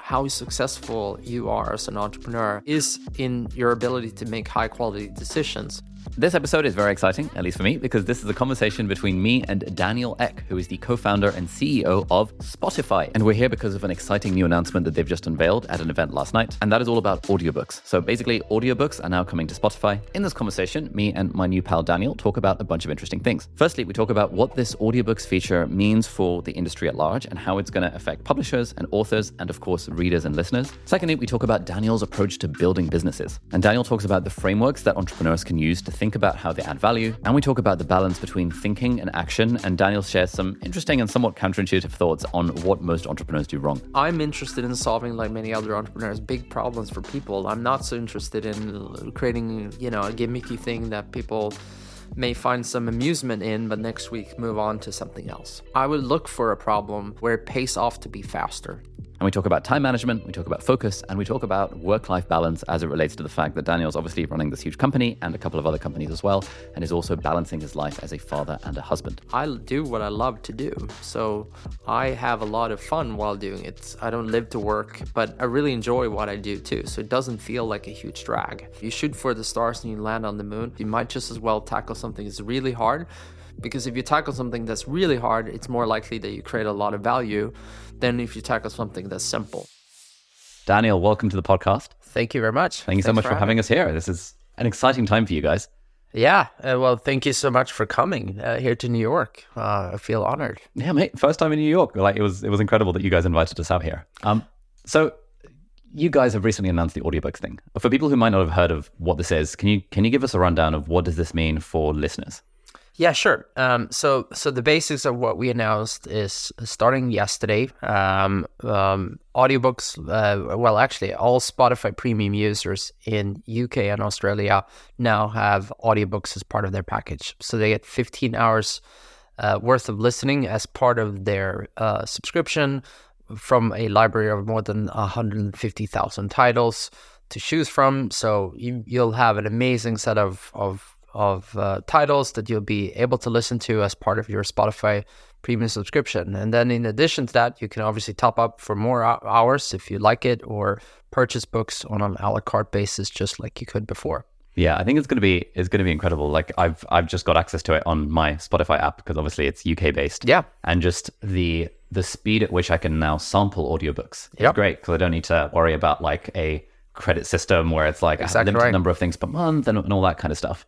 how successful you are as an entrepreneur is in your ability to make high quality decisions. This episode is very exciting, at least for me, because this is a conversation between me and Daniel Ek, who is the co founder and CEO of Spotify. And we're here because of an exciting new announcement that they've just unveiled at an event last night, and that is all about audiobooks. So basically, audiobooks are now coming to Spotify. In this conversation, me and my new pal Daniel talk about a bunch of interesting things. Firstly, we talk about what this audiobooks feature means for the industry at large and how it's going to affect publishers and authors, and of course, readers and listeners. Secondly, we talk about Daniel's approach to building businesses. And Daniel talks about the frameworks that entrepreneurs can use to think about how they add value. And we talk about the balance between thinking and action. And Daniel shares some interesting and somewhat counterintuitive thoughts on what most entrepreneurs do wrong. I'm interested in solving, like many other entrepreneurs, big problems for people. I'm not so interested in uh, creating, you know, a gimmicky thing that people may find some amusement in, but next week move on to something else. I would look for a problem where it pays off to be faster. And we talk about time management, we talk about focus, and we talk about work life balance as it relates to the fact that Daniel's obviously running this huge company and a couple of other companies as well, and is also balancing his life as a father and a husband. I do what I love to do. So I have a lot of fun while doing it. I don't live to work, but I really enjoy what I do too. So it doesn't feel like a huge drag. You shoot for the stars and you land on the moon. You might just as well tackle something that's really hard because if you tackle something that's really hard, it's more likely that you create a lot of value than if you tackle something that's simple. Daniel, welcome to the podcast. Thank you very much. Thank you so much for, for having us here. This is an exciting time for you guys. Yeah, uh, well, thank you so much for coming uh, here to New York. Uh, I feel honored. Yeah, mate, first time in New York. Like it was, it was incredible that you guys invited us out here. Um, so you guys have recently announced the audiobooks thing. For people who might not have heard of what this is, can you can you give us a rundown of what does this mean for listeners? Yeah, sure. Um, so, so the basics of what we announced is starting yesterday. Um, um, audiobooks, uh, well, actually, all Spotify Premium users in UK and Australia now have audiobooks as part of their package. So they get 15 hours uh, worth of listening as part of their uh, subscription from a library of more than 150,000 titles to choose from. So you, will have an amazing set of of of uh, titles that you'll be able to listen to as part of your Spotify premium subscription. And then in addition to that, you can obviously top up for more hours if you like it or purchase books on an a la carte basis just like you could before. Yeah, I think it's going to be it's going to be incredible. Like I've I've just got access to it on my Spotify app because obviously it's UK based. Yeah, and just the the speed at which I can now sample audiobooks is great because I don't need to worry about like a credit system where it's like exactly a limited right. number of things per month and, and all that kind of stuff.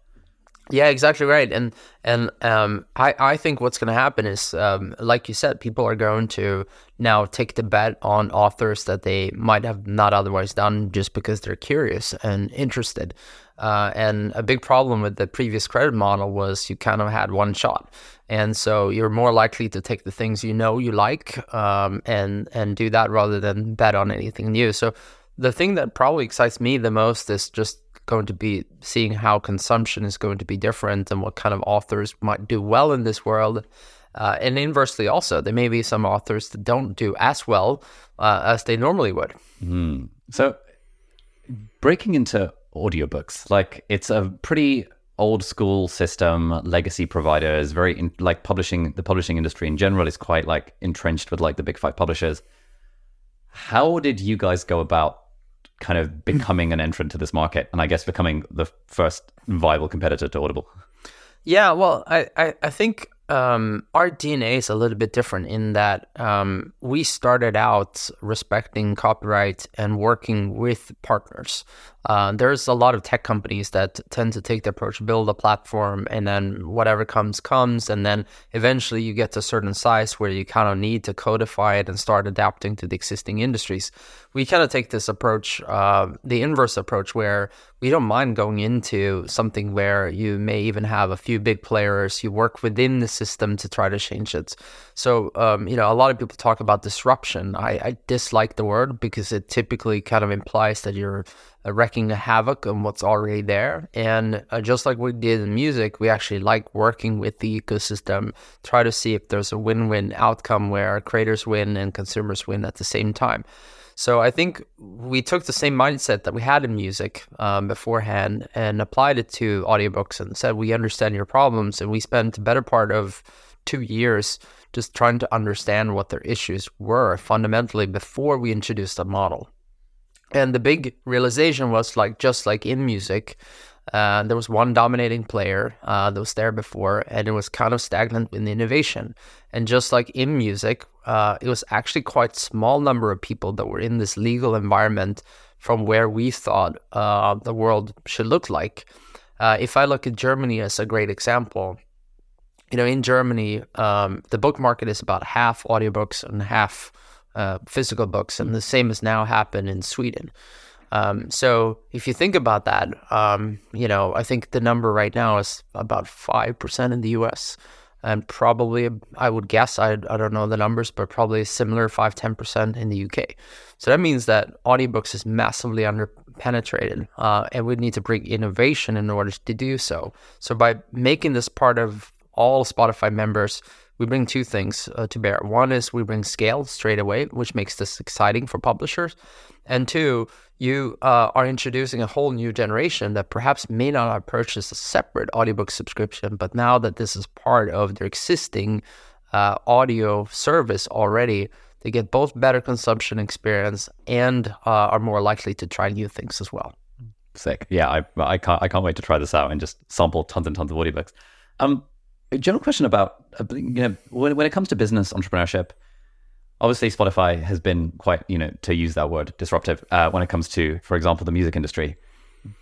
Yeah, exactly right. And and um, I I think what's going to happen is, um, like you said, people are going to now take the bet on authors that they might have not otherwise done just because they're curious and interested. Uh, and a big problem with the previous credit model was you kind of had one shot, and so you're more likely to take the things you know you like um, and and do that rather than bet on anything new. So the thing that probably excites me the most is just going to be seeing how consumption is going to be different and what kind of authors might do well in this world. Uh, and inversely, also, there may be some authors that don't do as well uh, as they normally would. Mm. So, breaking into audiobooks, like it's a pretty old school system, legacy providers, very in, like publishing, the publishing industry in general is quite like entrenched with like the big five publishers. How did you guys go about kind of hmm. becoming an entrant to this market and I guess becoming the first viable competitor to Audible? Yeah, well, I, I, I think um, our DNA is a little bit different in that um, we started out respecting copyright and working with partners. Uh, there's a lot of tech companies that tend to take the approach, build a platform, and then whatever comes, comes. And then eventually you get to a certain size where you kind of need to codify it and start adapting to the existing industries. We kind of take this approach, uh, the inverse approach, where we don't mind going into something where you may even have a few big players, you work within the system to try to change it. So, um, you know, a lot of people talk about disruption. I, I, dislike the word because it typically kind of implies that you're uh, wrecking a havoc on what's already there. And uh, just like we did in music, we actually like working with the ecosystem, try to see if there's a win win outcome where creators win and consumers win at the same time. So I think we took the same mindset that we had in music um, beforehand and applied it to audiobooks and said, we understand your problems. And we spent the better part of two years just trying to understand what their issues were fundamentally before we introduced a model. And the big realization was like, just like in music, uh, there was one dominating player uh, that was there before, and it was kind of stagnant in innovation. And just like in music, uh, it was actually quite small number of people that were in this legal environment from where we thought uh, the world should look like. Uh, if I look at Germany as a great example, you know, in Germany, um, the book market is about half audiobooks and half uh, physical books, and the same has now happened in Sweden. Um, so if you think about that, um, you know, I think the number right now is about 5% in the US and probably, I would guess, I, I don't know the numbers, but probably similar 5 10% in the UK. So that means that audiobooks is massively underpenetrated uh, and we need to bring innovation in order to do so. So by making this part of all Spotify members, we bring two things uh, to bear. One is we bring scale straight away, which makes this exciting for publishers. And two, you uh, are introducing a whole new generation that perhaps may not have purchased a separate audiobook subscription, but now that this is part of their existing uh, audio service already, they get both better consumption experience and uh, are more likely to try new things as well. Sick. Yeah, I, I can't I can't wait to try this out and just sample tons and tons of audiobooks. Um, a general question about uh, you know when, when it comes to business entrepreneurship obviously spotify has been quite you know to use that word disruptive uh, when it comes to for example the music industry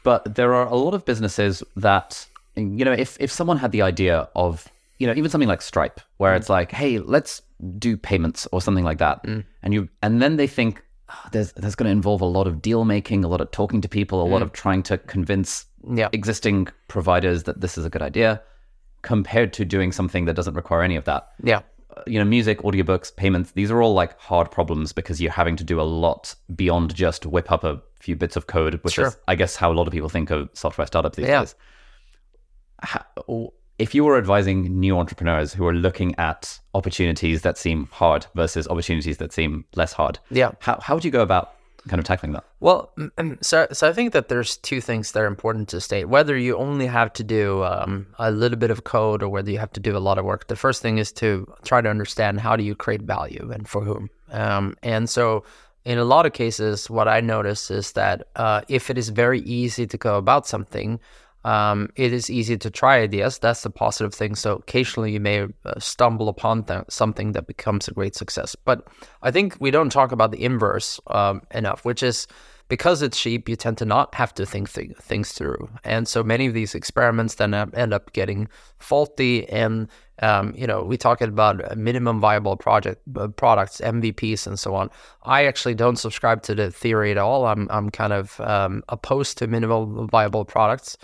but there are a lot of businesses that you know if if someone had the idea of you know even something like stripe where mm. it's like hey let's do payments or something like that mm. and you and then they think oh, there's there's going to involve a lot of deal making a lot of talking to people a mm. lot of trying to convince yeah. existing providers that this is a good idea compared to doing something that doesn't require any of that. Yeah. Uh, you know, music, audiobooks, payments, these are all like hard problems because you're having to do a lot beyond just whip up a few bits of code, which sure. is, I guess, how a lot of people think of software startups these yeah. days. How, if you were advising new entrepreneurs who are looking at opportunities that seem hard versus opportunities that seem less hard, yeah, how, how would you go about kind of tackling that? Well, so so I think that there's two things that are important to state. Whether you only have to do um, a little bit of code or whether you have to do a lot of work. The first thing is to try to understand how do you create value and for whom. Um, and so in a lot of cases, what I notice is that uh, if it is very easy to go about something, um, it is easy to try ideas. That's the positive thing. So occasionally you may uh, stumble upon th- something that becomes a great success. But I think we don't talk about the inverse um, enough, which is because it's cheap, you tend to not have to think th- things through. And so many of these experiments then end up getting faulty. And, um, you know, we talk about minimum viable project uh, products, MVPs, and so on. I actually don't subscribe to the theory at all. I'm, I'm kind of um, opposed to minimum viable products.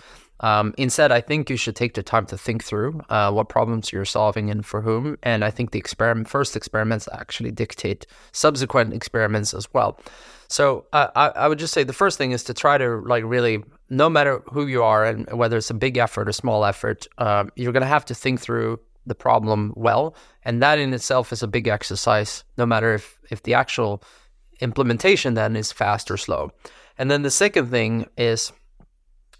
Um, instead, I think you should take the time to think through uh, what problems you're solving and for whom. And I think the experiment, first experiments actually dictate subsequent experiments as well. So uh, I, I would just say the first thing is to try to like really, no matter who you are and whether it's a big effort or small effort, uh, you're going to have to think through the problem well, and that in itself is a big exercise. No matter if if the actual implementation then is fast or slow. And then the second thing is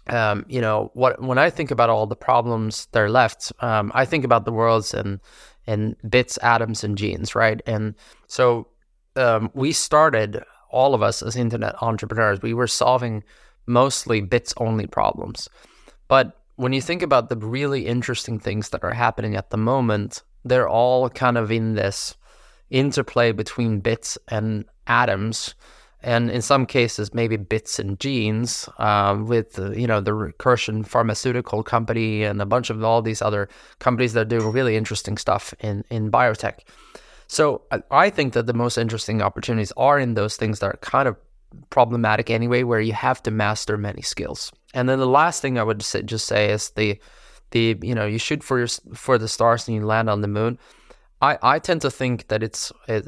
um, you know, what when I think about all the problems that are left, um, I think about the worlds and and bits, atoms, and genes, right? And so um, we started all of us as internet entrepreneurs. We were solving mostly bits only problems, but when you think about the really interesting things that are happening at the moment, they're all kind of in this interplay between bits and atoms and in some cases maybe bits and genes uh, with uh, you know the recursion pharmaceutical company and a bunch of all these other companies that doing really interesting stuff in in biotech so i think that the most interesting opportunities are in those things that are kind of problematic anyway where you have to master many skills and then the last thing i would just say is the the you know you shoot for your for the stars and you land on the moon. I I tend to think that it's it,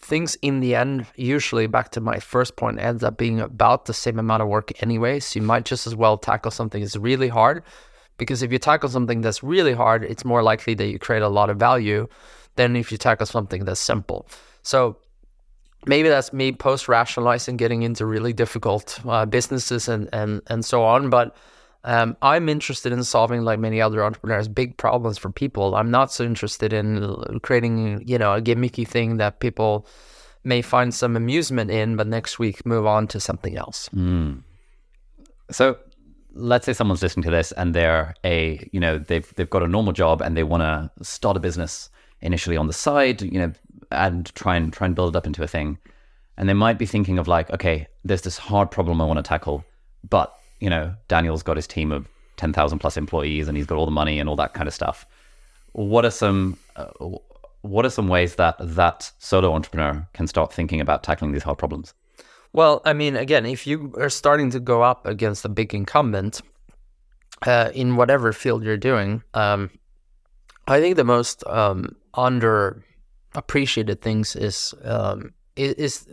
things in the end usually back to my first point ends up being about the same amount of work anyway. So you might just as well tackle something that's really hard because if you tackle something that's really hard, it's more likely that you create a lot of value than if you tackle something that's simple. So maybe that's me post rationalizing, getting into really difficult uh, businesses and, and, and so on. But um, I'm interested in solving, like many other entrepreneurs, big problems for people. I'm not so interested in creating, you know, a gimmicky thing that people may find some amusement in, but next week move on to something else. Mm. So let's say someone's listening to this and they're a, you know, they've they've got a normal job and they want to start a business initially on the side, you know, and try and try and build it up into a thing. And they might be thinking of like, okay, there's this hard problem I want to tackle, but you know, Daniel's got his team of 10,000 plus employees and he's got all the money and all that kind of stuff. What are some uh, what are some ways that that solo entrepreneur can start thinking about tackling these hard problems? Well, I mean, again, if you are starting to go up against a big incumbent uh, in whatever field you're doing, um, I think the most um, underappreciated things is um, is, is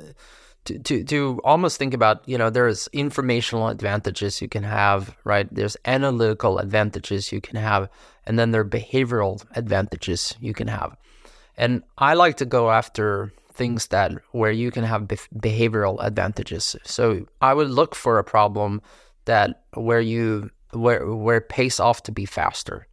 to, to, to almost think about, you know, there's informational advantages you can have, right? There's analytical advantages you can have, and then there are behavioral advantages you can have. And I like to go after things that where you can have be- behavioral advantages. So I would look for a problem that where you where where it pays off to be faster.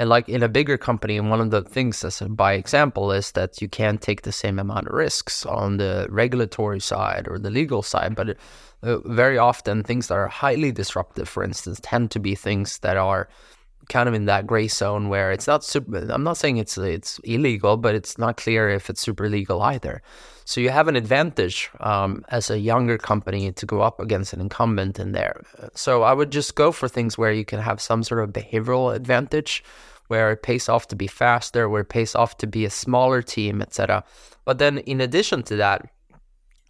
And like in a bigger company, and one of the things that's by example is that you can't take the same amount of risks on the regulatory side or the legal side. But uh, very often, things that are highly disruptive, for instance, tend to be things that are kind of in that gray zone where it's not super. I'm not saying it's it's illegal, but it's not clear if it's super legal either. So you have an advantage um, as a younger company to go up against an incumbent in there. So I would just go for things where you can have some sort of behavioral advantage where it pays off to be faster, where it pays off to be a smaller team, etc. But then in addition to that,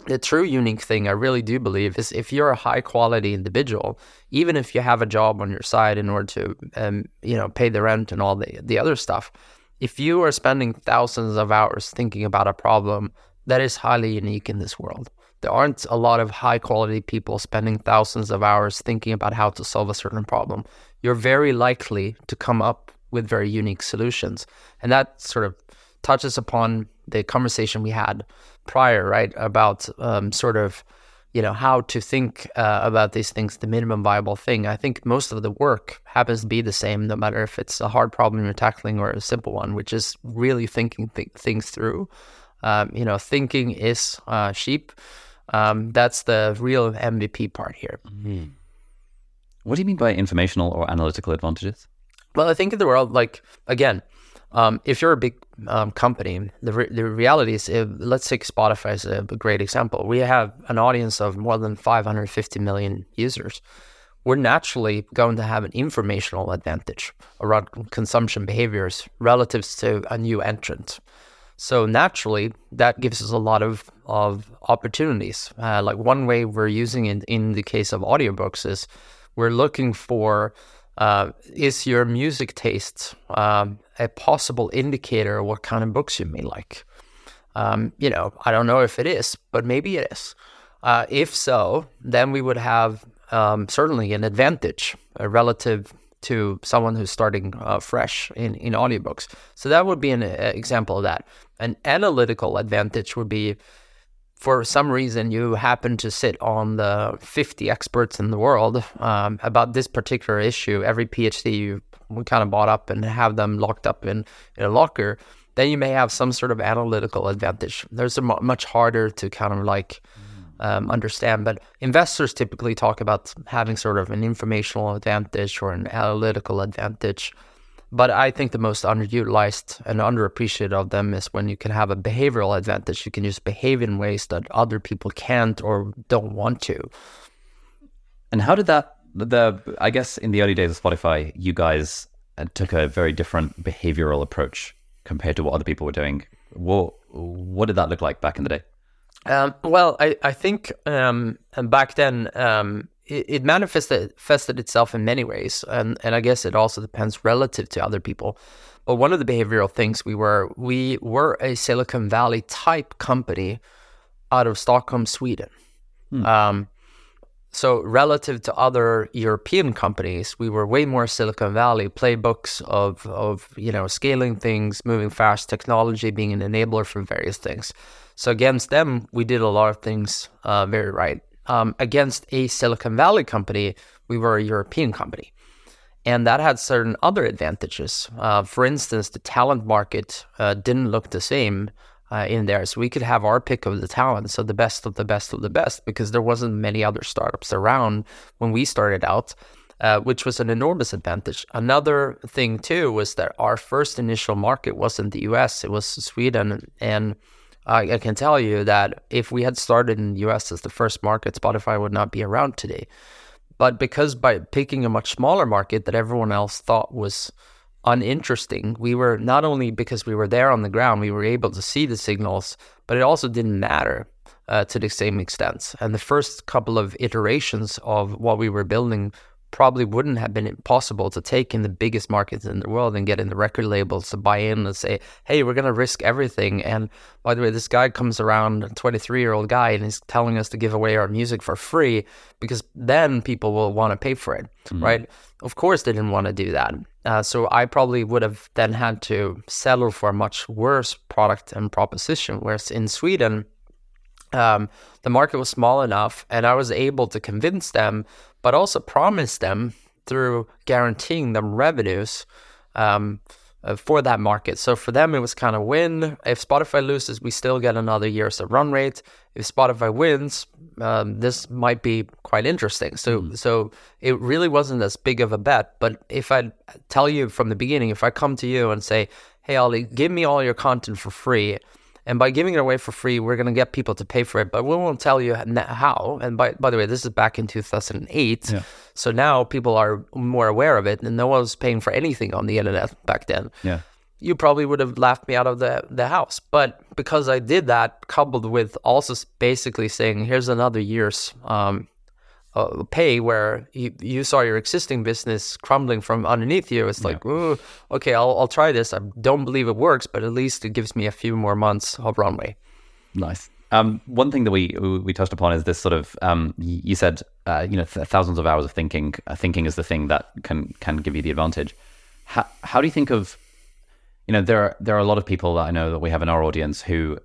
the true unique thing I really do believe is if you're a high quality individual, even if you have a job on your side in order to, um, you know, pay the rent and all the the other stuff, if you are spending thousands of hours thinking about a problem, that is highly unique in this world. There aren't a lot of high quality people spending thousands of hours thinking about how to solve a certain problem. You're very likely to come up with very unique solutions. And that sort of touches upon the conversation we had prior, right? About um, sort of, you know, how to think uh, about these things, the minimum viable thing. I think most of the work happens to be the same, no matter if it's a hard problem you're tackling or a simple one, which is really thinking th- things through. Um, you know, thinking is uh, sheep. Um, that's the real MVP part here. Mm-hmm. What do you mean by informational or analytical advantages? Well, I think in the world, like again, um, if you're a big um, company, the re- the reality is, if, let's take Spotify as a, a great example. We have an audience of more than 550 million users. We're naturally going to have an informational advantage around consumption behaviors relative to a new entrant. So naturally, that gives us a lot of of opportunities. Uh, like one way we're using it in the case of audiobooks is we're looking for uh, is your music taste um, a possible indicator of what kind of books you may like? Um, you know, I don't know if it is, but maybe it is. Uh, if so, then we would have um, certainly an advantage uh, relative to someone who's starting uh, fresh in, in audiobooks. So that would be an uh, example of that. An analytical advantage would be for some reason you happen to sit on the 50 experts in the world um, about this particular issue, every PhD you kind of bought up and have them locked up in, in a locker, then you may have some sort of analytical advantage. There's a much harder to kind of like um, understand, but investors typically talk about having sort of an informational advantage or an analytical advantage. But I think the most underutilized and underappreciated of them is when you can have a behavioral advantage. You can just behave in ways that other people can't or don't want to. And how did that, the, I guess in the early days of Spotify, you guys uh, took a very different behavioral approach compared to what other people were doing. What, what did that look like back in the day? Um, well, I, I think um, back then um, it, it manifested manifested itself in many ways, and and I guess it also depends relative to other people. But one of the behavioral things we were we were a Silicon Valley type company out of Stockholm, Sweden. Hmm. So relative to other European companies, we were way more Silicon Valley playbooks of of you know scaling things, moving fast, technology being an enabler for various things. So against them, we did a lot of things uh, very right. Um, against a Silicon Valley company, we were a European company, and that had certain other advantages. Uh, for instance, the talent market uh, didn't look the same uh, in there. So we could have our pick of the talent, so the best of the best of the best, because there wasn't many other startups around when we started out, uh, which was an enormous advantage. Another thing too was that our first initial market wasn't the U.S., it was Sweden, and I, I can tell you that if we had started in the U.S. as the first market, Spotify would not be around today. But because by picking a much smaller market that everyone else thought was uninteresting. We were not only because we were there on the ground, we were able to see the signals, but it also didn't matter uh, to the same extent. And the first couple of iterations of what we were building probably wouldn't have been possible to take in the biggest markets in the world and get in the record labels to buy in and say, hey, we're going to risk everything. And by the way, this guy comes around, a 23 year old guy, and he's telling us to give away our music for free because then people will want to pay for it, mm-hmm. right? Of course, they didn't want to do that. Uh, so I probably would have then had to settle for a much worse product and proposition. Whereas in Sweden, um, the market was small enough, and I was able to convince them, but also promise them through guaranteeing them revenues um, uh, for that market. So for them, it was kind of win. If Spotify loses, we still get another year's of run rate. If Spotify wins, um, this might be quite interesting. So mm. so it really wasn't as big of a bet. But if I tell you from the beginning, if I come to you and say, "Hey, Ali, give me all your content for free," And by giving it away for free, we're going to get people to pay for it, but we won't tell you how. And by, by the way, this is back in 2008. Yeah. So now people are more aware of it, and no one was paying for anything on the internet back then. Yeah. You probably would have laughed me out of the, the house. But because I did that, coupled with also basically saying, here's another year's um, uh, pay where you, you saw your existing business crumbling from underneath you. It's like, yeah. okay, I'll, I'll try this. I don't believe it works, but at least it gives me a few more months of runway. Nice. Um, one thing that we we touched upon is this sort of um, you said uh, you know th- thousands of hours of thinking. Uh, thinking is the thing that can can give you the advantage. How how do you think of you know there are, there are a lot of people that I know that we have in our audience who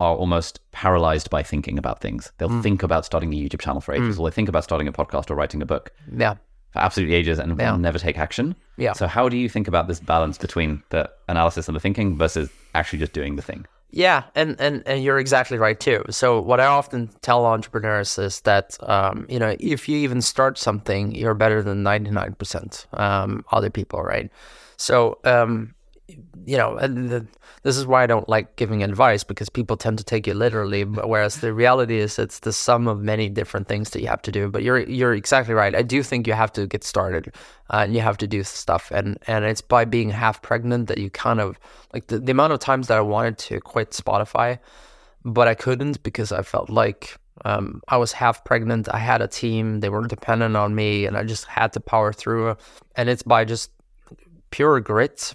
are almost paralyzed by thinking about things. They'll mm. think about starting a YouTube channel for ages, mm. or they think about starting a podcast or writing a book. Yeah. For absolutely ages and yeah. never take action. Yeah. So how do you think about this balance between the analysis and the thinking versus actually just doing the thing? Yeah, and, and, and you're exactly right too. So what I often tell entrepreneurs is that um, you know if you even start something, you're better than 99% um, other people, right? So um, you know, the, this is why I don't like giving advice because people tend to take it literally. Whereas the reality is, it's the sum of many different things that you have to do. But you're you're exactly right. I do think you have to get started, uh, and you have to do stuff. And and it's by being half pregnant that you kind of like the, the amount of times that I wanted to quit Spotify, but I couldn't because I felt like um, I was half pregnant. I had a team; they were dependent on me, and I just had to power through. And it's by just pure grit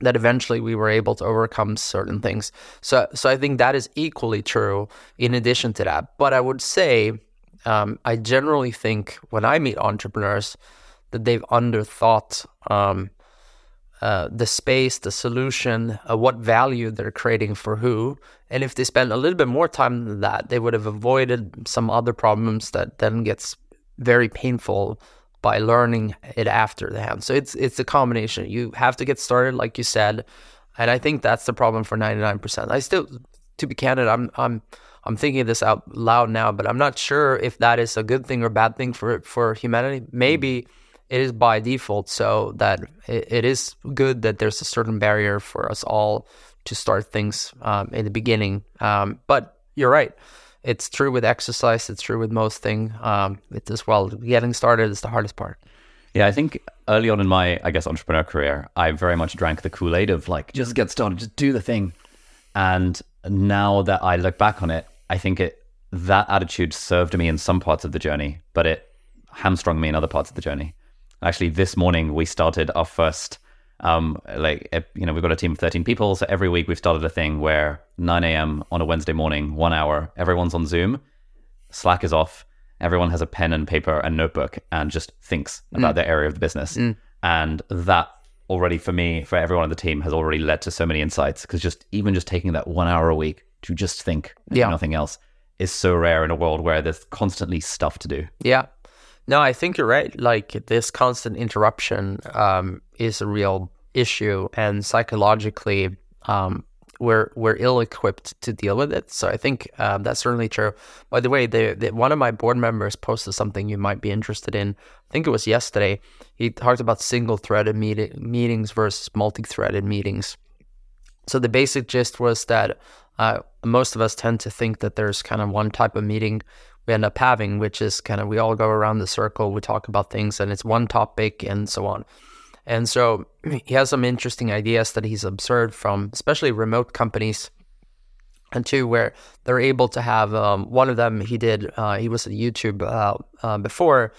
that eventually we were able to overcome certain things. So, so I think that is equally true in addition to that. But I would say, um, I generally think when I meet entrepreneurs that they've underthought um, uh, the space, the solution, uh, what value they're creating for who. And if they spend a little bit more time than that, they would have avoided some other problems that then gets very painful by learning it after the hand. So it's it's a combination. You have to get started, like you said, and I think that's the problem for ninety nine percent. I still, to be candid, I'm I'm I'm thinking this out loud now, but I'm not sure if that is a good thing or bad thing for for humanity. Maybe it is by default, so that it, it is good that there's a certain barrier for us all to start things um, in the beginning. Um, but you're right it's true with exercise. It's true with most thing. Um, it's as well. Getting started is the hardest part. Yeah, I think early on in my, I guess, entrepreneur career, I very much drank the Kool Aid of like, just get started, just do the thing. And now that I look back on it, I think it that attitude served me in some parts of the journey, but it hamstrung me in other parts of the journey. Actually, this morning we started our first, um, like, you know, we've got a team of 13 people. So every week we've started a thing where 9 a.m. on a Wednesday morning, one hour, everyone's on Zoom, Slack is off, everyone has a pen and paper and notebook and just thinks about mm. their area of the business. Mm. And that already for me, for everyone on the team, has already led to so many insights because just even just taking that one hour a week to just think yeah. nothing else is so rare in a world where there's constantly stuff to do. Yeah. No, I think you're right. Like this constant interruption um, is a real issue, and psychologically, um, we're we're ill equipped to deal with it. So I think um, that's certainly true. By the way, one of my board members posted something you might be interested in. I think it was yesterday. He talked about single threaded meet- meetings versus multi threaded meetings. So the basic gist was that uh, most of us tend to think that there's kind of one type of meeting we end up having, which is kind of we all go around the circle, we talk about things, and it's one topic and so on. And so he has some interesting ideas that he's observed from especially remote companies and two where they're able to have um, one of them he did uh, he was at youtube uh, uh, before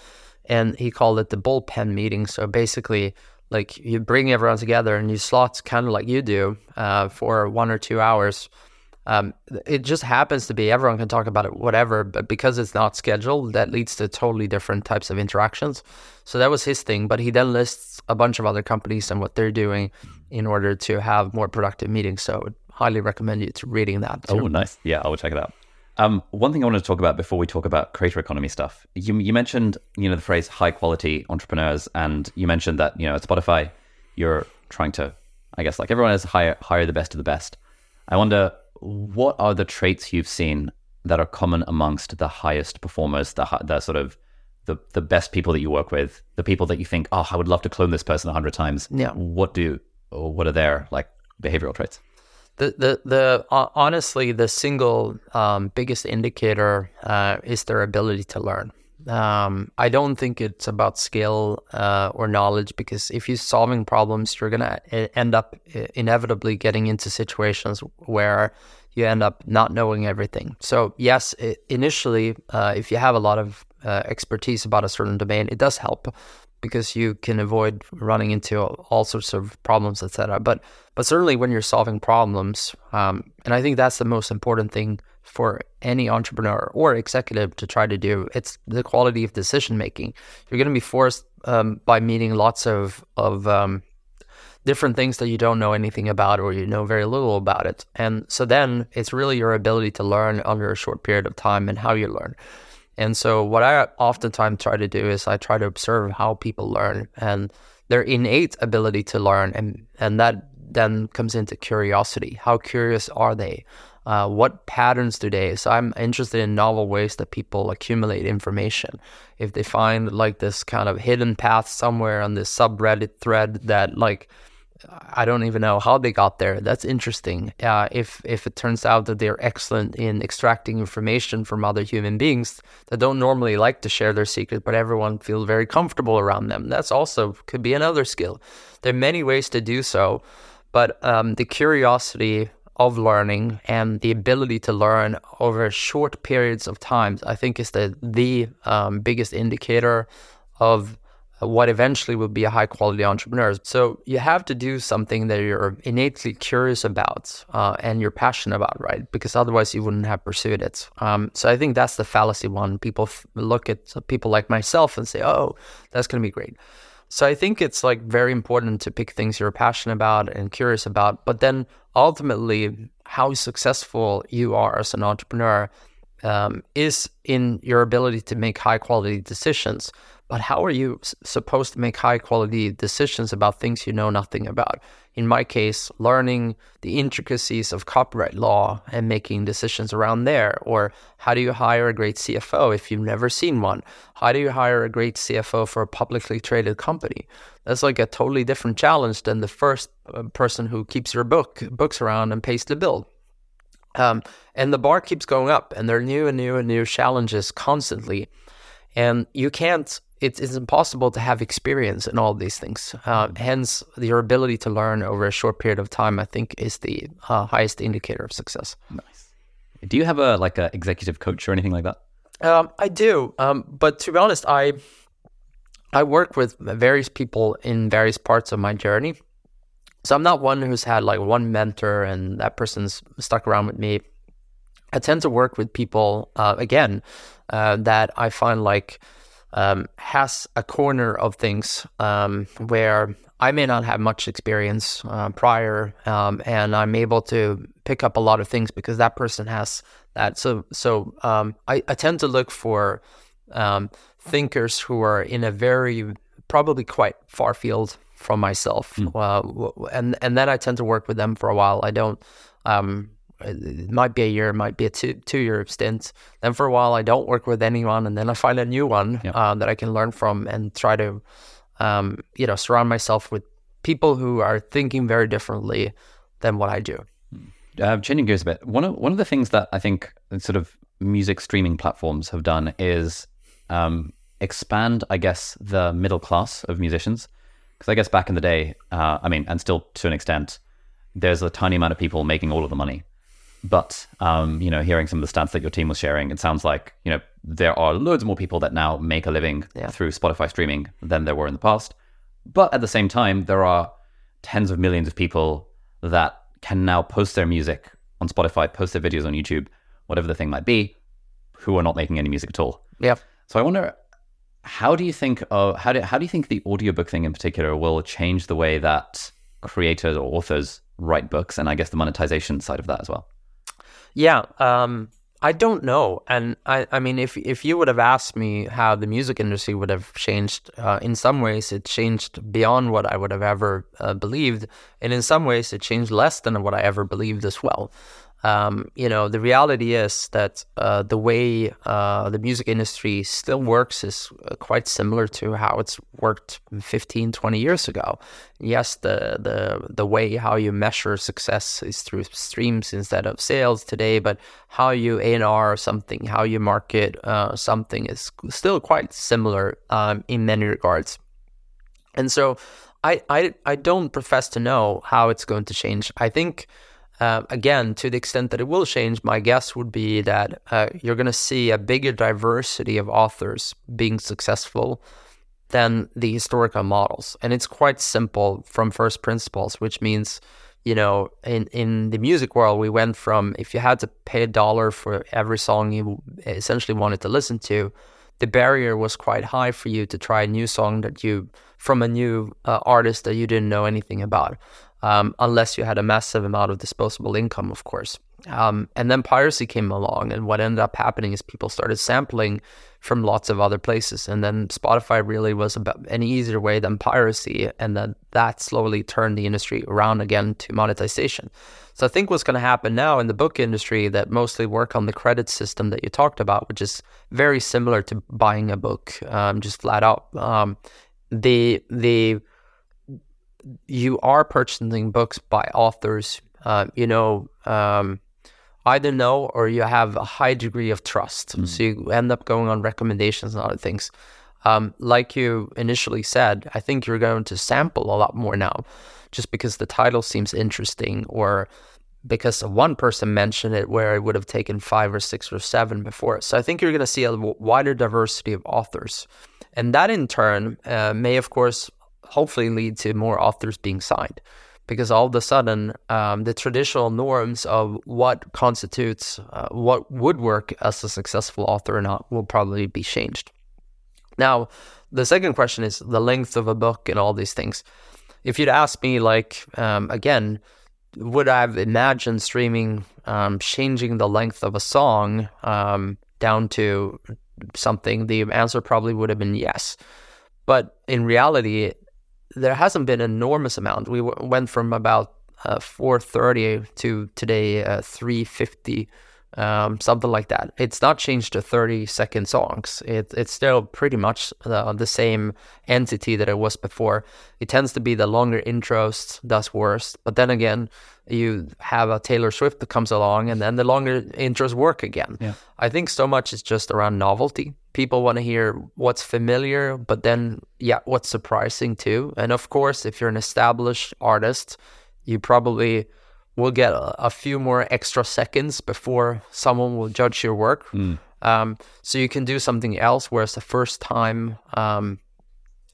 and he called it the bullpen meeting. So basically like you bring everyone together and you slot kind of like you do uh, for one or two hours um, it just happens to be everyone can talk about it, whatever, but because it's not scheduled, that leads to totally different types of interactions. So that was his thing. But he then lists a bunch of other companies and what they're doing in order to have more productive meetings. So I would highly recommend you to reading that. Too. Oh, nice. Yeah, I will check it out. Um, one thing I wanted to talk about before we talk about creator economy stuff, you, you mentioned you know the phrase high quality entrepreneurs, and you mentioned that you know at Spotify you're trying to, I guess, like everyone is hire hire the best of the best. I wonder what are the traits you've seen that are common amongst the highest performers, the the sort of the the best people that you work with, the people that you think, oh, I would love to clone this person a hundred times. Yeah. What do or what are their like behavioral traits? The the the uh, honestly, the single um, biggest indicator uh, is their ability to learn. Um, I don't think it's about skill uh, or knowledge because if you're solving problems, you're gonna end up inevitably getting into situations where you end up not knowing everything. So yes, initially, uh, if you have a lot of uh, expertise about a certain domain, it does help because you can avoid running into all sorts of problems, etc. But but certainly when you're solving problems, um, and I think that's the most important thing for any entrepreneur or executive to try to do. It's the quality of decision making. You're going to be forced um, by meeting lots of of um, different things that you don't know anything about or you know very little about it. And so then it's really your ability to learn under a short period of time and how you learn. And so what I oftentimes try to do is I try to observe how people learn and their innate ability to learn and and that then comes into curiosity. How curious are they? Uh, what patterns do they? So I'm interested in novel ways that people accumulate information. If they find like this kind of hidden path somewhere on this subreddit thread that like I don't even know how they got there. That's interesting. Uh, if if it turns out that they're excellent in extracting information from other human beings that don't normally like to share their secret, but everyone feels very comfortable around them, that's also could be another skill. There are many ways to do so, but um, the curiosity of learning and the ability to learn over short periods of time, I think is the the um, biggest indicator of what eventually will be a high quality entrepreneur. So you have to do something that you're innately curious about uh, and you're passionate about, right? Because otherwise you wouldn't have pursued it. Um, so I think that's the fallacy one. People f- look at people like myself and say, "Oh, that's going to be great." So I think it's like very important to pick things you're passionate about and curious about, but then ultimately how successful you are as an entrepreneur um, is in your ability to make high quality decisions. But how are you supposed to make high quality decisions about things you know nothing about? In my case, learning the intricacies of copyright law and making decisions around there. Or how do you hire a great CFO if you've never seen one? How do you hire a great CFO for a publicly traded company? That's like a totally different challenge than the first uh, person who keeps your book books around and pays the bill. Um, and the bar keeps going up, and there are new and new and new challenges constantly. And you can't it's, it's impossible to have experience in all these things. Uh, mm. hence, your ability to learn over a short period of time, I think, is the uh, highest indicator of success. Nice. Do you have a like an executive coach or anything like that? Um, I do, um, but to be honest, I I work with various people in various parts of my journey. So I'm not one who's had like one mentor and that person's stuck around with me. I tend to work with people uh, again uh, that I find like um, has a corner of things um, where I may not have much experience uh, prior, um, and I'm able to pick up a lot of things because that person has that. So, so um, I, I, tend to look for um, thinkers who are in a very probably quite far field from myself, mm. uh, and and then I tend to work with them for a while. I don't. Um, it might be a year, it might be a two two year stint. Then for a while, I don't work with anyone, and then I find a new one yeah. uh, that I can learn from and try to, um, you know, surround myself with people who are thinking very differently than what I do. Hmm. Uh, changing gears a bit, one of one of the things that I think sort of music streaming platforms have done is um, expand, I guess, the middle class of musicians. Because I guess back in the day, uh, I mean, and still to an extent, there's a tiny amount of people making all of the money. But um, you know, hearing some of the stats that your team was sharing, it sounds like you know there are loads more people that now make a living yeah. through Spotify streaming than there were in the past. But at the same time, there are tens of millions of people that can now post their music on Spotify, post their videos on YouTube, whatever the thing might be, who are not making any music at all. Yeah. So I wonder, how do you think of how do how do you think the audiobook thing in particular will change the way that creators or authors write books, and I guess the monetization side of that as well? Yeah, um, I don't know, and I, I mean, if if you would have asked me how the music industry would have changed, uh, in some ways it changed beyond what I would have ever uh, believed, and in some ways it changed less than what I ever believed as well. Um, you know, the reality is that uh, the way uh, the music industry still works is uh, quite similar to how it's worked 15, 20 years ago. Yes, the, the, the way how you measure success is through streams instead of sales today, but how you A&R something, how you market uh, something is still quite similar um, in many regards. And so I, I, I don't profess to know how it's going to change. I think uh, again, to the extent that it will change, my guess would be that uh, you're going to see a bigger diversity of authors being successful than the historical models. And it's quite simple from first principles, which means, you know, in, in the music world, we went from if you had to pay a dollar for every song you essentially wanted to listen to, the barrier was quite high for you to try a new song that you from a new uh, artist that you didn't know anything about um, unless you had a massive amount of disposable income, of course. Um, and then piracy came along, and what ended up happening is people started sampling from lots of other places, and then Spotify really was an easier way than piracy, and then that slowly turned the industry around again to monetization. So I think what's going to happen now in the book industry that mostly work on the credit system that you talked about, which is very similar to buying a book, um, just flat out. Um, the the you are purchasing books by authors, uh, you know, um, either know or you have a high degree of trust. Mm. So you end up going on recommendations and other things. Um, like you initially said, I think you're going to sample a lot more now just because the title seems interesting or because one person mentioned it where it would have taken five or six or seven before. So I think you're going to see a wider diversity of authors. And that in turn uh, may, of course, hopefully lead to more authors being signed. Because all of a sudden um, the traditional norms of what constitutes uh, what would work as a successful author or not will probably be changed. Now the second question is the length of a book and all these things. If you'd ask me like um, again would i have imagined streaming um, changing the length of a song um, down to something? The answer probably would have been yes. But in reality there hasn't been an enormous amount. We w- went from about uh, 430 to today uh, 350, um, something like that. It's not changed to 30 second songs. It, it's still pretty much uh, the same entity that it was before. It tends to be the longer intros does worse, but then again, you have a Taylor Swift that comes along, and then the longer intros work again. Yeah. I think so much is just around novelty people want to hear what's familiar, but then, yeah, what's surprising too. And of course, if you're an established artist, you probably will get a, a few more extra seconds before someone will judge your work. Mm. Um, so you can do something else, whereas the first time um,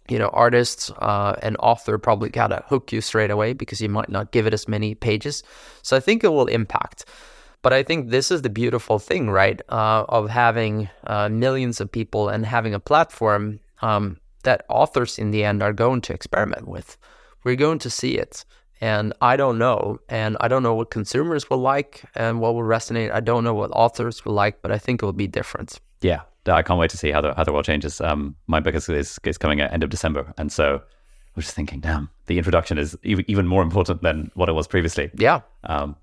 you know, artists uh, and author probably gotta hook you straight away because you might not give it as many pages. So I think it will impact. But I think this is the beautiful thing, right, uh, of having uh, millions of people and having a platform um, that authors in the end are going to experiment with. We're going to see it. And I don't know. And I don't know what consumers will like and what will resonate. I don't know what authors will like, but I think it will be different. Yeah. I can't wait to see how the, how the world changes. Um, my book is, is, is coming at end of December. And so I was just thinking, damn, the introduction is even more important than what it was previously. Yeah. Um,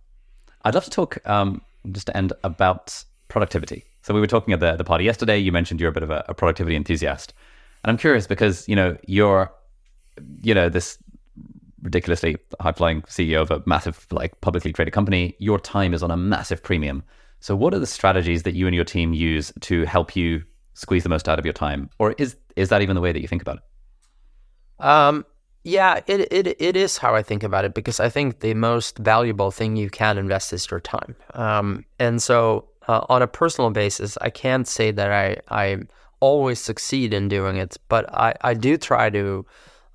I'd love to talk, um, just to end, about productivity. So we were talking at the, the party yesterday. You mentioned you're a bit of a, a productivity enthusiast. And I'm curious because, you know, you're, you know, this ridiculously high flying CEO of a massive, like publicly traded company. Your time is on a massive premium. So what are the strategies that you and your team use to help you squeeze the most out of your time? Or is is that even the way that you think about it? Um, yeah, it, it it is how I think about it because I think the most valuable thing you can invest is your time. Um, and so uh, on a personal basis, I can't say that I I always succeed in doing it, but I, I do try to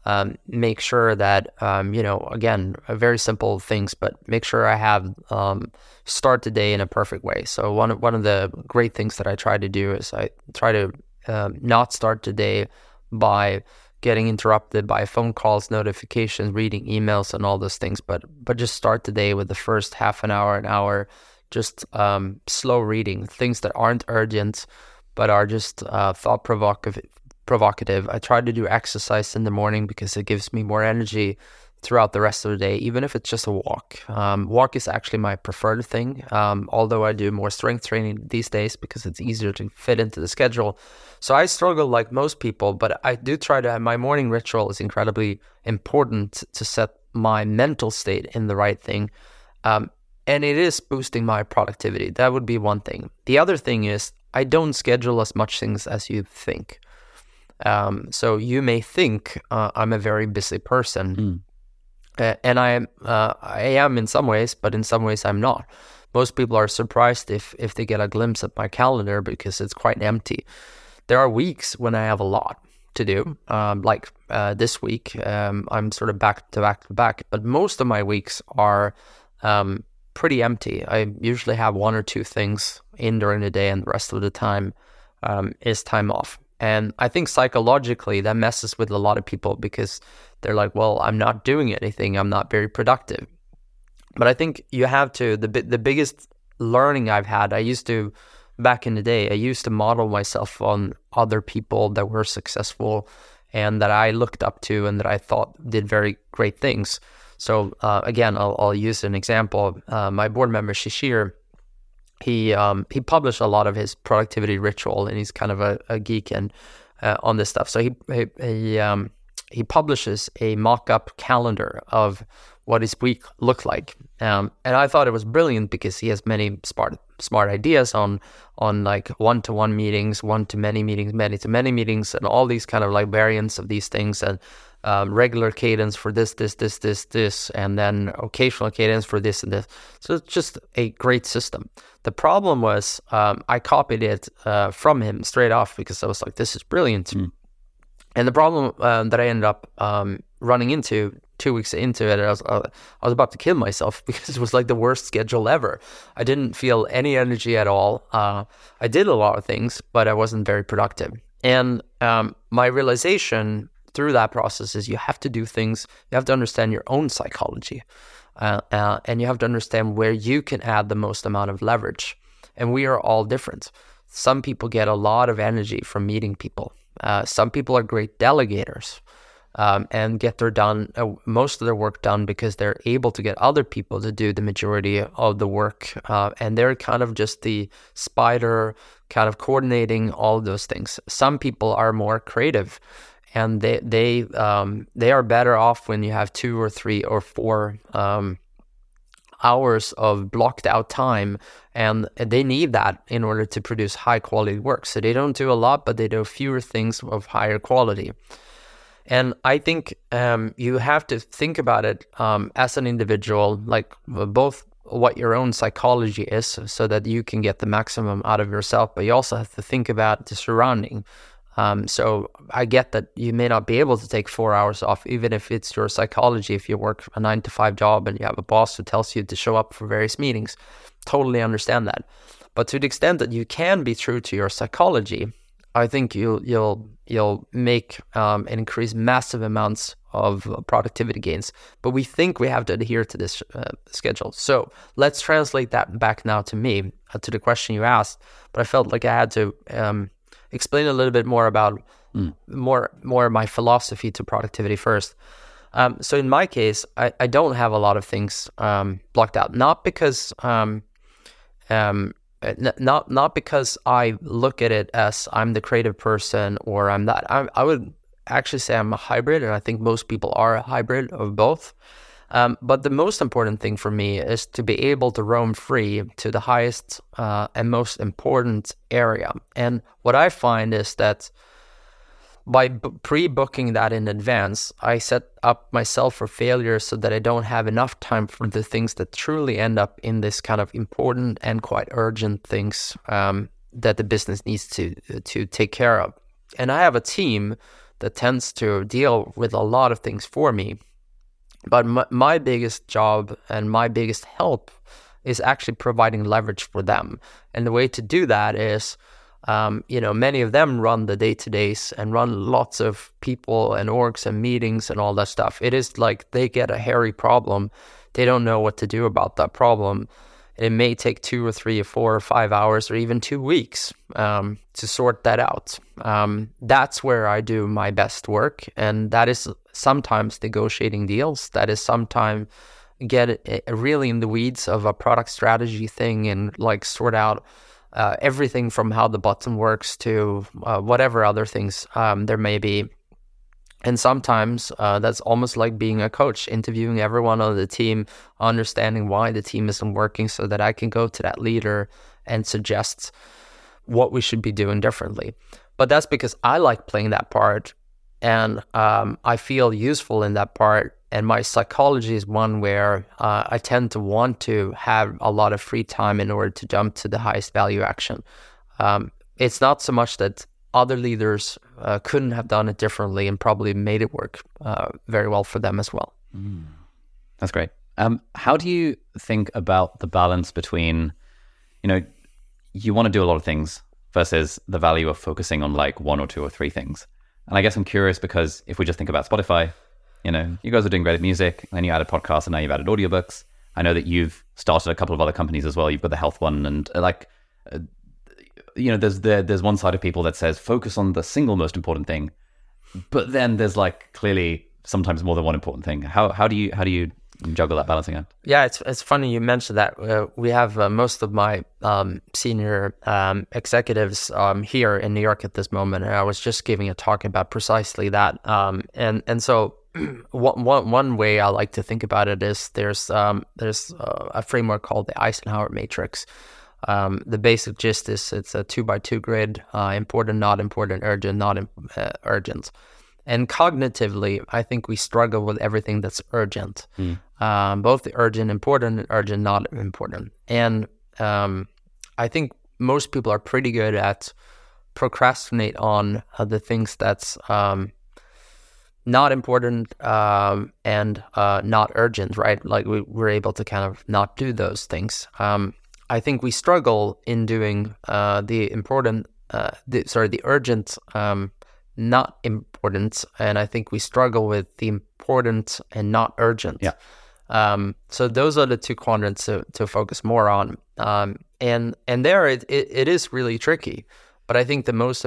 um, make sure that, um, you know, again, very simple things, but make sure I have um, start the day in a perfect way. So one of, one of the great things that I try to do is I try to um, not start the day by getting interrupted by phone calls, notifications, reading emails, and all those things, but but just start the day with the first half an hour, an hour, just um, slow reading, things that aren't urgent but are just uh, thought provocative. Provocative. I try to do exercise in the morning because it gives me more energy throughout the rest of the day, even if it's just a walk. Um, walk is actually my preferred thing, um, although I do more strength training these days because it's easier to fit into the schedule. So I struggle like most people, but I do try to have my morning ritual is incredibly important to set my mental state in the right thing. Um, and it is boosting my productivity. That would be one thing. The other thing is I don't schedule as much things as you think. Um, so you may think uh, I'm a very busy person, mm. uh, and I am. Uh, I am in some ways, but in some ways I'm not. Most people are surprised if if they get a glimpse of my calendar because it's quite empty. There are weeks when I have a lot to do, um, like uh, this week. Um, I'm sort of back to back to back, but most of my weeks are um, pretty empty. I usually have one or two things in during the day, and the rest of the time um, is time off. And I think psychologically that messes with a lot of people because they're like, well, I'm not doing anything, I'm not very productive. But I think you have to, the, the biggest learning I've had, I used to, back in the day, I used to model myself on other people that were successful and that I looked up to and that I thought did very great things. So uh, again, I'll, I'll, use an example. Uh, my board member Shishir, he um, he published a lot of his productivity ritual, and he's kind of a, a geek and uh, on this stuff. So he he he, um, he publishes a mock-up calendar of what his week looked like, um, and I thought it was brilliant because he has many smart smart ideas on on like one to one meetings, one to many meetings, many to many meetings, and all these kind of like variants of these things and um, regular cadence for this, this, this, this, this, and then occasional cadence for this and this. So it's just a great system. The problem was um, I copied it uh, from him straight off because I was like, this is brilliant. Mm. And the problem uh, that I ended up um, running into two weeks into it, I was, uh, I was about to kill myself because it was like the worst schedule ever. I didn't feel any energy at all. Uh, I did a lot of things, but I wasn't very productive. And um, my realization through that process is you have to do things, you have to understand your own psychology. Uh, uh, and you have to understand where you can add the most amount of leverage. And we are all different. Some people get a lot of energy from meeting people. Uh, some people are great delegators um, and get their done uh, most of their work done because they're able to get other people to do the majority of the work, uh, and they're kind of just the spider, kind of coordinating all of those things. Some people are more creative and they they um, they are better off when you have two or three or four um, hours of blocked out time, and they need that in order to produce high quality work. So they don't do a lot, but they do fewer things of higher quality. And I think um, you have to think about it um, as an individual, like both what your own psychology is, so that you can get the maximum out of yourself, but you also have to think about the surrounding Um, so I get that you may not be able to take four hours off, even if it's your psychology. If you work a nine to five job and you have a boss who tells you to show up for various meetings, totally understand that. But to the extent that you can be true to your psychology, I think you'll you'll you'll make um, and increase massive amounts of productivity gains. But we think we have to adhere to this uh, schedule. So let's translate that back now to me uh, to the question you asked. But I felt like I had to um, explain a little bit more about mm. more more my philosophy to productivity first. Um, so in my case, I, I don't have a lot of things um, blocked out, not because um, um, not not because I look at it as I'm the creative person or I'm not. I, I would actually say I'm a hybrid, and I think most people are a hybrid of both. Um, but the most important thing for me is to be able to roam free to the highest uh, and most important area. And what I find is that by b- pre-booking that in advance, I set up myself for failure so that I don't have enough time for the things that truly end up in this kind of important and quite urgent things um, that the business needs to to take care of. And I have a team that tends to deal with a lot of things for me. But my, my biggest job and my biggest help is actually providing leverage for them. And the way to do that is, um, you know, many of them run the day to days and run lots of people and orgs and meetings and all that stuff. It is like they get a hairy problem. They don't know what to do about that problem it may take two or three or four or five hours or even two weeks um, to sort that out. Um, that's where I do my best work. And that is sometimes negotiating deals. That is sometimes get really in the weeds of a product strategy thing and like sort out uh, everything from how the button works to uh, whatever other things um, there may be and sometimes uh, that's almost like being a coach, interviewing everyone on the team, understanding why the team isn't working so that I can go to that leader and suggest what we should be doing differently. But that's because I like playing that part and um, I feel useful in that part. And my psychology is one where uh, I tend to want to have a lot of free time in order to jump to the highest value action. Um, it's not so much that other leaders uh, couldn't have done it differently and probably made it work uh, very well for them as well. Mm. That's great. Um, how do you think about the balance between, you know, you want to do a lot of things versus the value of focusing on like one or two or three things? And I guess I'm curious because if we just think about Spotify, you know, you guys are doing great at music, and then you added podcasts, and now you've added audiobooks. I know that you've started a couple of other companies as well. You've got the health one, and uh, like uh, you know, there's there, there's one side of people that says focus on the single most important thing, but then there's like clearly sometimes more than one important thing. How how do you how do you juggle that balancing act? Yeah, it's it's funny you mentioned that. Uh, we have uh, most of my um, senior um, executives um, here in New York at this moment, and I was just giving a talk about precisely that. Um, and and so one, one, one way I like to think about it is there's um, there's uh, a framework called the Eisenhower Matrix. Um, the basic gist is it's a two by two grid, uh, important, not important, urgent, not uh, urgent. And cognitively, I think we struggle with everything that's urgent, mm. Um, both the urgent, important, urgent, not important. And um, I think most people are pretty good at procrastinate on uh, the things that's um, not important um, and uh, not urgent, right? Like we, we're able to kind of not do those things. Um, I think we struggle in doing uh, the important, uh, the, sorry, the urgent, um, not important, and I think we struggle with the important and not urgent. Yeah. Um, so those are the two quadrants to, to focus more on, um, and and there it, it, it is really tricky. But I think the most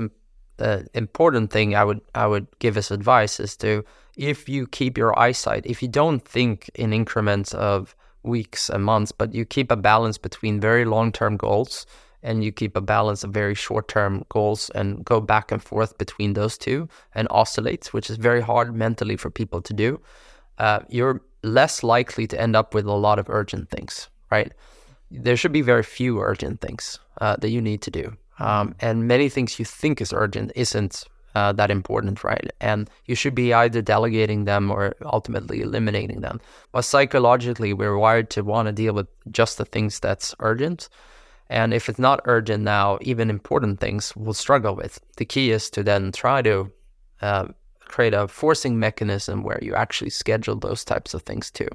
uh, important thing I would I would give as advice is to if you keep your eyesight, if you don't think in increments of weeks and months, but you keep a balance between very long term goals and you keep a balance of very short term goals and go back and forth between those two and oscillate, which is very hard mentally for people to do. Uh, you're less likely to end up with a lot of urgent things, right? There should be very few urgent things uh, that you need to do. Um, and many things you think is urgent isn't uh, that important, right? And you should be either delegating them or ultimately eliminating them. But psychologically, we're wired to want to deal with just the things that's urgent. And if it's not urgent now, even important things will struggle with. The key is to then try to uh, create a forcing mechanism where you actually schedule those types of things too.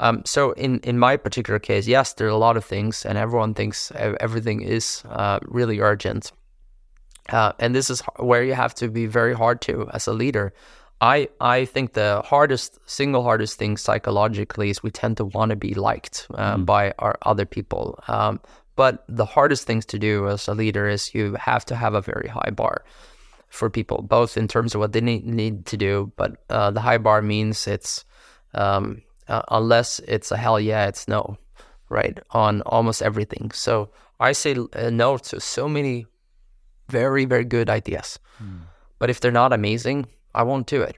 Um, so in in my particular case, yes, there are a lot of things, and everyone thinks everything is uh, really urgent. Uh, and this is where you have to be very hard to as a leader. I I think the hardest single hardest thing psychologically is we tend to want to be liked uh, mm. by our other people. Um, but the hardest things to do as a leader is you have to have a very high bar for people, both in terms of what they need, need to do, but uh, the high bar means it's um, uh, unless it's a hell yeah, it's no, right? On almost everything. So I say uh, no to so many very, very good ideas. Mm. But if they're not amazing, I won't do it.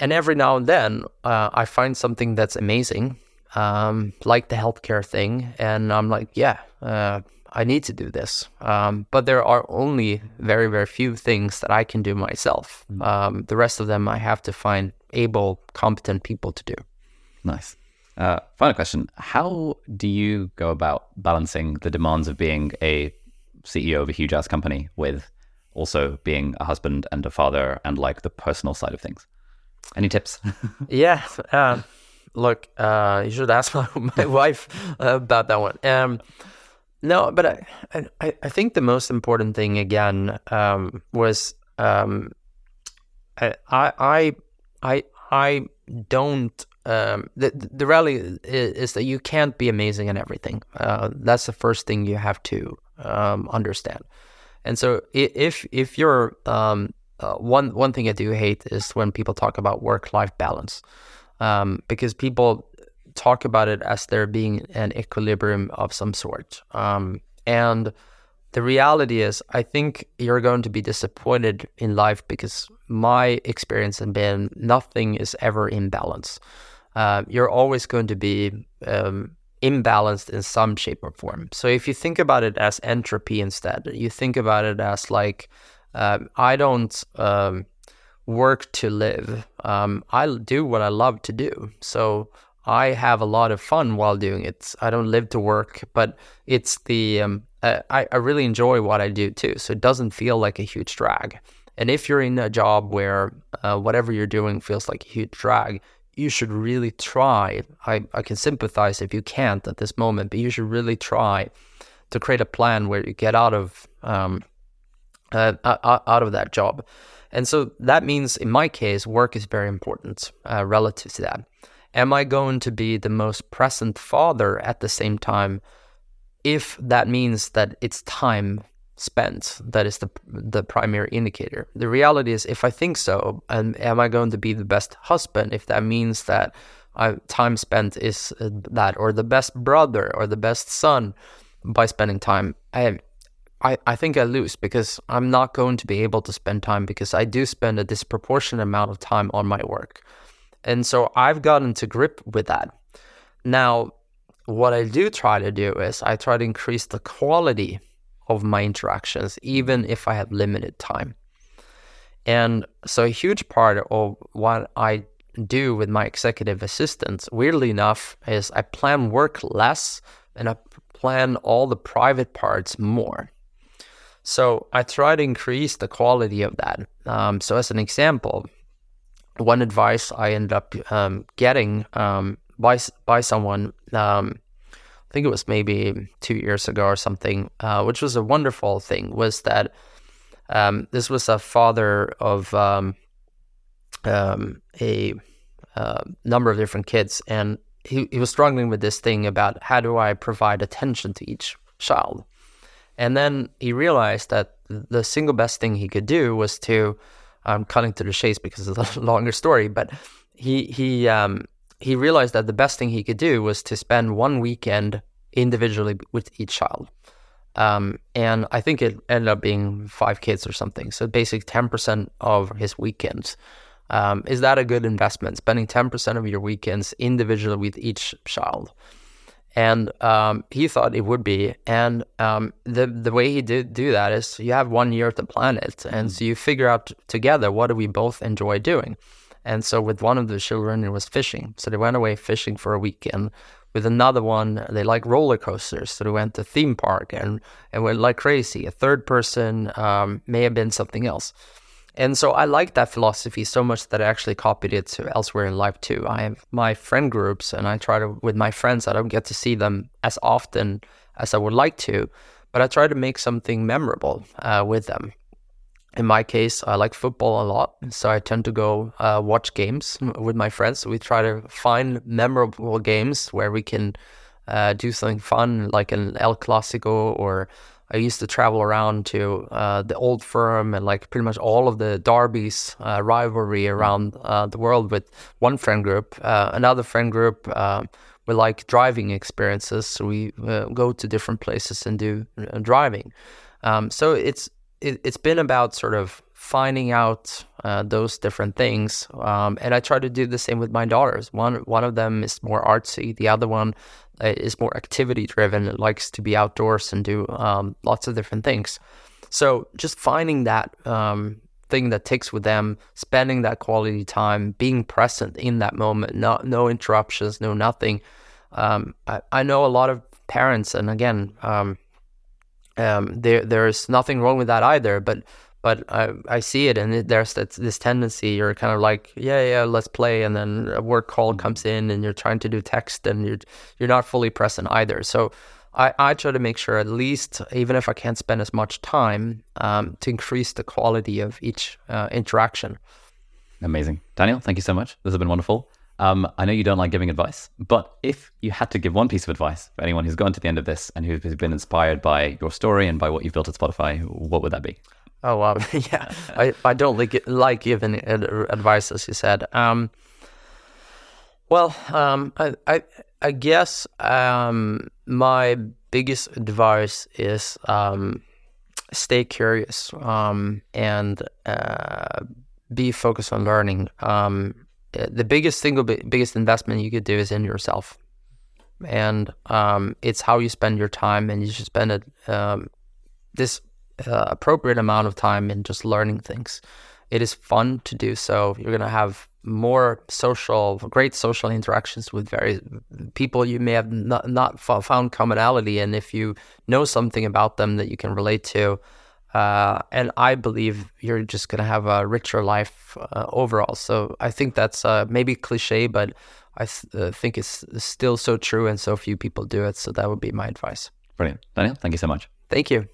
And every now and then, uh, I find something that's amazing, um, like the healthcare thing. And I'm like, yeah, uh, I need to do this. Um, but there are only very, very few things that I can do myself. Mm. Um, the rest of them, I have to find able, competent people to do. Nice. Uh, final question. How do you go about balancing the demands of being a CEO of a huge ass company with also being a husband and a father and like the personal side of things? Any tips? yeah. Uh, look, uh, you should ask my, my wife about that one. Um, no, but I, I, I, think the most important thing again um, was um, I, I, I, I don't um, the the reality is, is, that you can't be amazing in everything. Uh, that's the first thing you have to um, understand. And so, if if you're um, uh, one one thing I do hate is when people talk about work life balance, um, because people talk about it as there being an equilibrium of some sort. Um, and the reality is, I think you're going to be disappointed in life because my experience has been nothing is ever in balance uh, you're always going to be um, imbalanced in some shape or form. So if you think about it as entropy instead, you think about it as like, um, I don't um, work to live. Um, I do what I love to do. So I have a lot of fun while doing it. I don't live to work, but it's the um, I, I really enjoy what I do too. So it doesn't feel like a huge drag. And if you're in a job where uh, whatever you're doing feels like a huge drag, you should really try. I, I can sympathize if you can't at this moment, but you should really try to create a plan where you get out of um, uh, out of that job. And so that means, in my case, work is very important uh, relative to that. Am I going to be the most present father at the same time? If that means that it's time spent that is the the primary indicator the reality is if i think so and am i going to be the best husband if that means that I, time spent is uh, that or the best brother or the best son by spending time I, I i think i lose because i'm not going to be able to spend time because i do spend a disproportionate amount of time on my work and so i've gotten to grip with that now what i do try to do is i try to increase the quality of my interactions, even if I have limited time. And so, a huge part of what I do with my executive assistants, weirdly enough, is I plan work less and I plan all the private parts more. So, I try to increase the quality of that. Um, so, as an example, one advice I ended up um, getting um, by by someone um, I think it was maybe two years ago or something, uh, which was a wonderful thing, was that um, this was a father of um, um, a uh, number of different kids, and he, he was struggling with this thing about how do I provide attention to each child. And then he realized that the single best thing he could do was to, I'm cutting to the chase because it's a longer story, but he he um, he realized that the best thing he could do was to spend one weekend individually with each child. Um, and I think it ended up being five kids or something. So basically, 10% of his weekends. Um, is that a good investment? Spending 10% of your weekends individually with each child. And um, he thought it would be. And um, the the way he did do that is you have one year to plan it, and so you figure out together what do we both enjoy doing. And so with one of the children, it was fishing. So they went away fishing for a weekend. With another one, they like roller coasters, so they went to theme park and and went like crazy. A third person um, may have been something else. And so I like that philosophy so much that I actually copied it elsewhere in life too. I have my friend groups and I try to, with my friends, I don't get to see them as often as I would like to, but I try to make something memorable uh, with them. In my case, I like football a lot, so I tend to go uh, watch games with my friends. We try to find memorable games where we can uh, do something fun, like an El Clasico or I used to travel around to uh, the old firm and like pretty much all of the derbies uh, rivalry around uh, the world with one friend group. Uh, another friend group uh, we like driving experiences, so we uh, go to different places and do driving. Um, so it's it, has been about sort of finding out those different things, um, and I try to do the same with my daughters. One one of them is more artsy, the other one uh, is more activity driven. It likes to be outdoors and do um, lots of different things. So just finding that um, thing that ticks with them, spending that quality time, being present in that moment, no no interruptions, no nothing. Um, I, I, know a lot of parents, and again, um, um, there there's nothing wrong with that either. But but I, I see it and it, there's that, this tendency you're kind of like yeah yeah let's play and then a work call mm-hmm. comes in and you're trying to do text and you're you're not fully present either. So I, I try to make sure at least even if I can't spend as much time um, to increase the quality of each uh, interaction. Amazing. Daniel thank you so much. This has been wonderful. Um, I know you don't like giving advice, but if you had to give one piece of advice for anyone who's gone to the end of this and who's been inspired by your story and by what you've built at Spotify, what would that be? Oh wow, yeah. I, I don't like like giving advice as you said. Um, well, um, I, I I guess um, my biggest advice is um, stay curious um, and uh, be focused on learning. Um, the biggest single biggest investment you could do is in yourself, and um, it's how you spend your time, and you should spend it. Um, this uh, appropriate amount of time in just learning things. It is fun to do so. You're gonna have more social, great social interactions with various people you may have not, not found commonality in if you know something about them that you can relate to. Uh, and I believe you're just gonna have a richer life uh, overall. So I think that's uh, maybe cliche, but I th- uh, think it's still so true, and so few people do it. So that would be my advice. Brilliant, Daniel. Thank you so much. Thank you.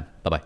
拜拜拜。